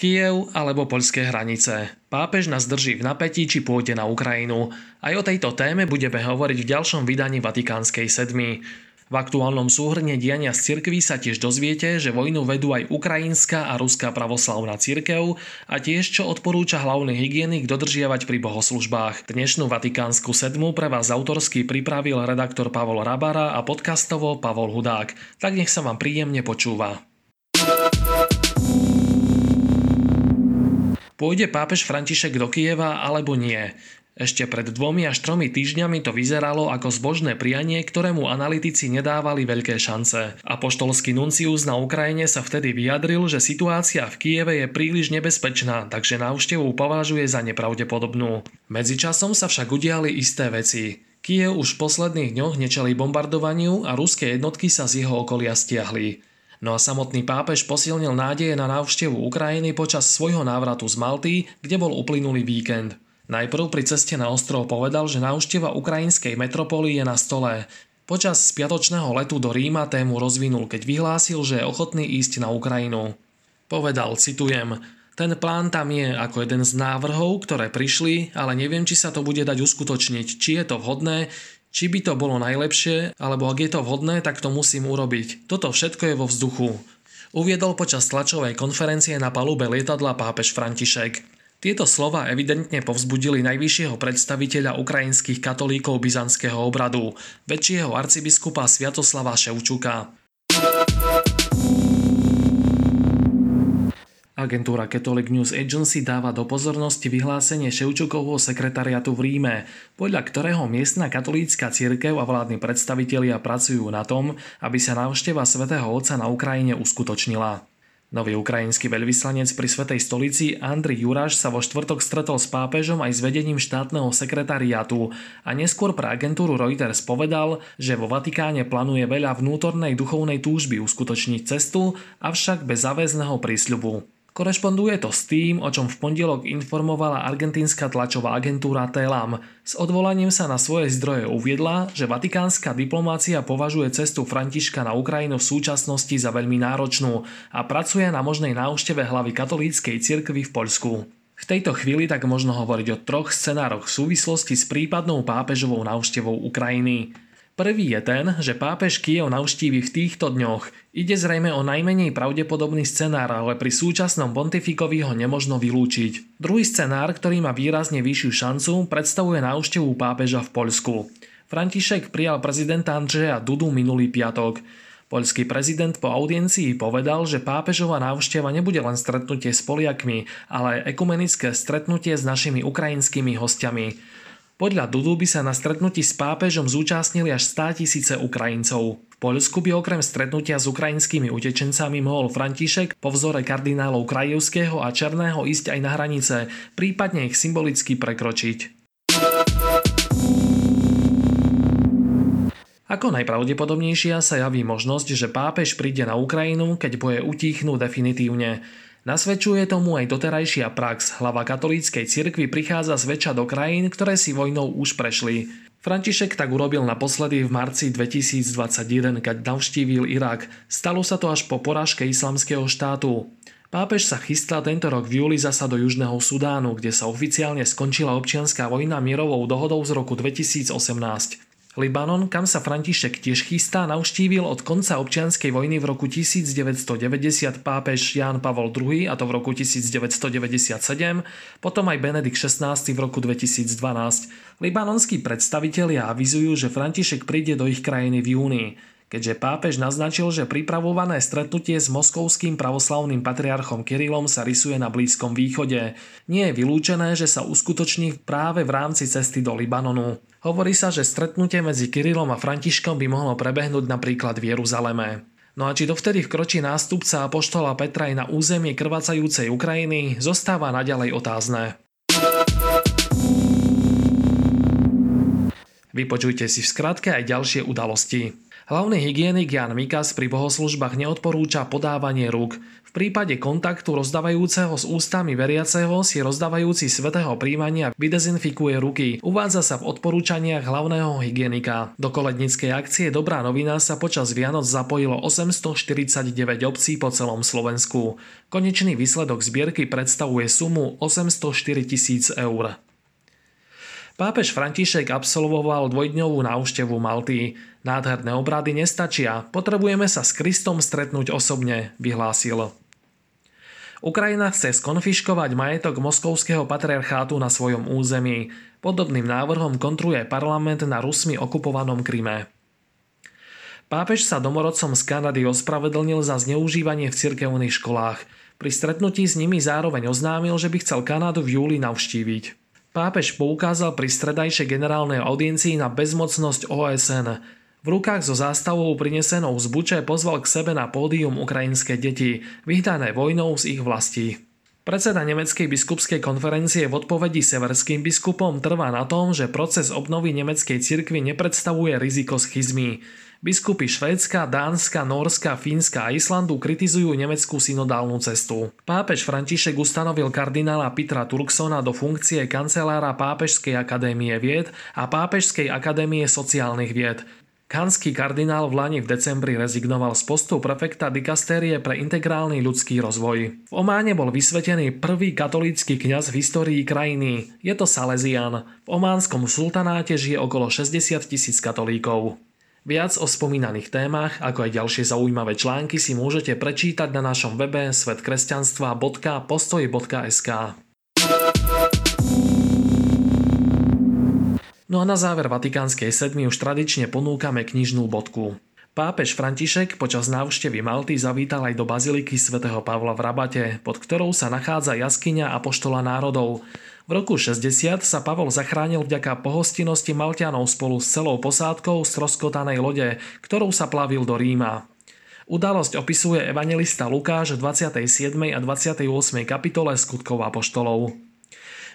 Kiev alebo poľské hranice. Pápež nás drží v napätí, či pôjde na Ukrajinu. Aj o tejto téme budeme hovoriť v ďalšom vydaní Vatikánskej sedmy. V aktuálnom súhrne diania z cirkví sa tiež dozviete, že vojnu vedú aj ukrajinská a ruská pravoslavná cirkev a tiež čo odporúča hlavný hygienik dodržiavať pri bohoslužbách. Dnešnú Vatikánsku sedmu pre vás autorsky pripravil redaktor Pavol Rabara a podcastovo Pavol Hudák. Tak nech sa vám príjemne počúva. Pôjde pápež František do Kieva alebo nie? Ešte pred dvomi až tromi týždňami to vyzeralo ako zbožné prianie, ktorému analytici nedávali veľké šance. Apoštolský nuncius na Ukrajine sa vtedy vyjadril, že situácia v Kieve je príliš nebezpečná, takže návštevu považuje za nepravdepodobnú. Medzičasom sa však udiali isté veci. Kiev už v posledných dňoch nečeli bombardovaniu a ruské jednotky sa z jeho okolia stiahli. No a samotný pápež posilnil nádeje na návštevu Ukrajiny počas svojho návratu z Malty, kde bol uplynulý víkend. Najprv pri ceste na ostrov povedal, že návšteva ukrajinskej metropoly je na stole. Počas spiatočného letu do Ríma tému rozvinul, keď vyhlásil, že je ochotný ísť na Ukrajinu. Povedal, citujem, ten plán tam je ako jeden z návrhov, ktoré prišli, ale neviem, či sa to bude dať uskutočniť, či je to vhodné, či by to bolo najlepšie, alebo ak je to vhodné, tak to musím urobiť. Toto všetko je vo vzduchu. Uviedol počas tlačovej konferencie na palube lietadla pápež František. Tieto slova evidentne povzbudili najvyššieho predstaviteľa ukrajinských katolíkov byzantského obradu, väčšieho arcibiskupa Sviatoslava Ševčuka. Agentúra Catholic News Agency dáva do pozornosti vyhlásenie Ševčukovho sekretariatu v Ríme, podľa ktorého miestna katolícka cirkev a vládni predstavitelia pracujú na tom, aby sa návšteva svätého Otca na Ukrajine uskutočnila. Nový ukrajinský veľvyslanec pri Svetej stolici Andri Juráš sa vo štvrtok stretol s pápežom aj s vedením štátneho sekretariátu a neskôr pre agentúru Reuters povedal, že vo Vatikáne plánuje veľa vnútornej duchovnej túžby uskutočniť cestu, avšak bez záväzného prísľubu. Korešponduje to s tým, o čom v pondelok informovala argentínska tlačová agentúra TELAM. S odvolaním sa na svoje zdroje uviedla, že vatikánska diplomácia považuje cestu Františka na Ukrajinu v súčasnosti za veľmi náročnú a pracuje na možnej návšteve hlavy katolíckej cirkvy v Poľsku. V tejto chvíli tak možno hovoriť o troch scenároch v súvislosti s prípadnou pápežovou návštevou Ukrajiny. Prvý je ten, že pápež Kiev navštívi v týchto dňoch. Ide zrejme o najmenej pravdepodobný scenár, ale pri súčasnom pontifikovi ho nemožno vylúčiť. Druhý scenár, ktorý má výrazne vyššiu šancu, predstavuje návštevu pápeža v Poľsku. František prijal prezidenta Andřeja Dudu minulý piatok. Poľský prezident po audiencii povedal, že pápežová návšteva nebude len stretnutie s Poliakmi, ale aj ekumenické stretnutie s našimi ukrajinskými hostiami. Podľa Dudu by sa na stretnutí s pápežom zúčastnili až 100 tisíce Ukrajincov. V Poľsku by okrem stretnutia s ukrajinskými utečencami mohol František po vzore kardinálov Krajevského a Černého ísť aj na hranice, prípadne ich symbolicky prekročiť. Ako najpravdepodobnejšia sa javí možnosť, že pápež príde na Ukrajinu, keď boje utichnú definitívne. Nasvedčuje tomu aj doterajšia prax. Hlava katolíckej cirkvi prichádza zväčša do krajín, ktoré si vojnou už prešli. František tak urobil naposledy v marci 2021, keď navštívil Irak. Stalo sa to až po porážke islamského štátu. Pápež sa chystá tento rok v júli zasa do Južného Sudánu, kde sa oficiálne skončila občianská vojna mierovou dohodou z roku 2018. Libanon, kam sa František tiež chystá, navštívil od konca občianskej vojny v roku 1990 pápež Ján Pavol II, a to v roku 1997, potom aj Benedikt XVI v roku 2012. Libanonskí predstavitelia avizujú, že František príde do ich krajiny v júni keďže pápež naznačil, že pripravované stretnutie s moskovským pravoslavným patriarchom Kirilom sa rysuje na Blízkom východe. Nie je vylúčené, že sa uskutoční práve v rámci cesty do Libanonu. Hovorí sa, že stretnutie medzi Kirilom a Františkom by mohlo prebehnúť napríklad v Jeruzaleme. No a či dovtedy vkročí nástupca apoštola Petra aj na územie krvacajúcej Ukrajiny, zostáva naďalej otázne. Vypočujte si v skratke aj ďalšie udalosti. Hlavný hygienik Jan Mikas pri bohoslužbách neodporúča podávanie rúk. V prípade kontaktu rozdávajúceho s ústami veriaceho si rozdávajúci svetého príjmania vydezinfikuje ruky. Uvádza sa v odporúčaniach hlavného hygienika. Do kolednickej akcie Dobrá novina sa počas Vianoc zapojilo 849 obcí po celom Slovensku. Konečný výsledok zbierky predstavuje sumu 804 tisíc eur. Pápež František absolvoval dvojdňovú návštevu Malty. Nádherné obrady nestačia, potrebujeme sa s Kristom stretnúť osobne, vyhlásil. Ukrajina chce skonfiškovať majetok moskovského patriarchátu na svojom území. Podobným návrhom kontruje parlament na Rusmi okupovanom Kryme. Pápež sa domorodcom z Kanady ospravedlnil za zneužívanie v cirkevných školách. Pri stretnutí s nimi zároveň oznámil, že by chcel Kanadu v júli navštíviť. Pápež poukázal pri stredajšej generálnej audiencii na bezmocnosť OSN. V rukách so zástavou prinesenou z Buče pozval k sebe na pódium ukrajinské deti, vyhdané vojnou z ich vlastí. Predseda Nemeckej biskupskej konferencie v odpovedi severským biskupom trvá na tom, že proces obnovy nemeckej cirkvi nepredstavuje riziko schizmy. Biskupy Švédska, Dánska, Norska, Fínska a Islandu kritizujú nemeckú synodálnu cestu. Pápež František ustanovil kardinála Petra Turksona do funkcie kancelára Pápežskej akadémie vied a Pápežskej akadémie sociálnych vied. Kanský kardinál v Lani v decembri rezignoval z postu prefekta dikastérie pre integrálny ľudský rozvoj. V Ománe bol vysvetený prvý katolícky kňaz v histórii krajiny. Je to Salesian. V ománskom sultanáte žije okolo 60 tisíc katolíkov. Viac o spomínaných témach, ako aj ďalšie zaujímavé články si môžete prečítať na našom webe svetkresťanstva.postoj.sk. No a na záver Vatikánskej sedmi už tradične ponúkame knižnú bodku. Pápež František počas návštevy Malty zavítal aj do baziliky svätého Pavla v Rabate, pod ktorou sa nachádza jaskyňa Apoštola národov. V roku 60 sa Pavol zachránil vďaka pohostinnosti Maltianov spolu s celou posádkou z troskotanej lode, ktorou sa plavil do Ríma. Udalosť opisuje evangelista Lukáš v 27. a 28. kapitole skutkov Apoštolov.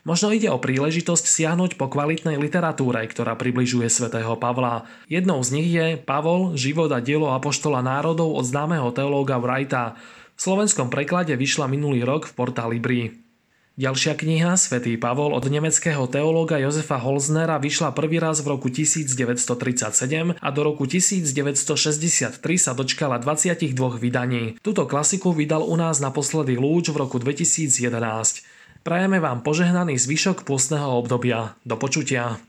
Možno ide o príležitosť siahnuť po kvalitnej literatúre, ktorá približuje svätého Pavla. Jednou z nich je Pavol, život a dielo Apoštola národov od známeho teológa Wrighta. V slovenskom preklade vyšla minulý rok v portáli Bri. Ďalšia kniha, Svetý Pavol od nemeckého teológa Jozefa Holznera vyšla prvý raz v roku 1937 a do roku 1963 sa dočkala 22 vydaní. Tuto klasiku vydal u nás naposledy Lúč v roku 2011. Prajeme vám požehnaný zvyšok pôstneho obdobia. Do počutia.